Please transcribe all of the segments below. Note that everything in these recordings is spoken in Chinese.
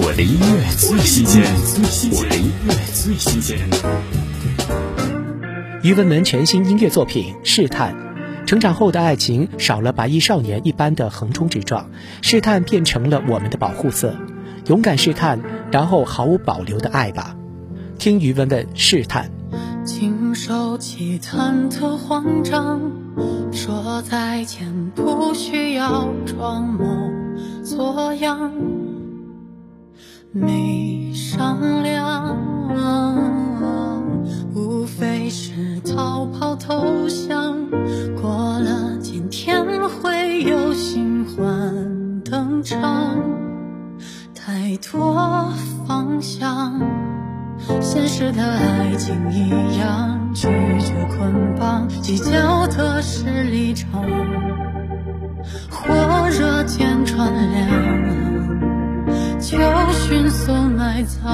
我的音乐最新鲜，我的音乐最新鲜。于文文全新音乐作品《试探》，成长后的爱情少了白衣少年一般的横冲直撞，试探变成了我们的保护色，勇敢试探，然后毫无保留的爱吧。听于文文《试探》。经受起忐忑慌张，说再见不需要装模作样，没商量，无非是逃跑投降。过了今天会有新欢登场，太多方向。现实的爱情一样，拒绝捆绑，计较的是立场。火热间穿凉，埋藏。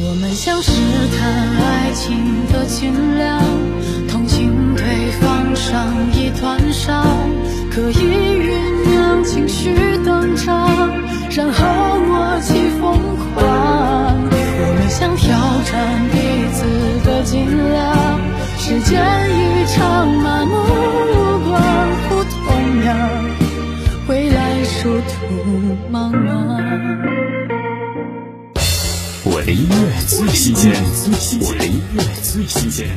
我们想试探爱情的斤两，同情对方上一段伤，可以酝酿情绪登场，然后默契疯狂。我们想挑战彼此的斤两，时间一场麻木茫茫。我的音乐最新鲜，我的音乐最新鲜。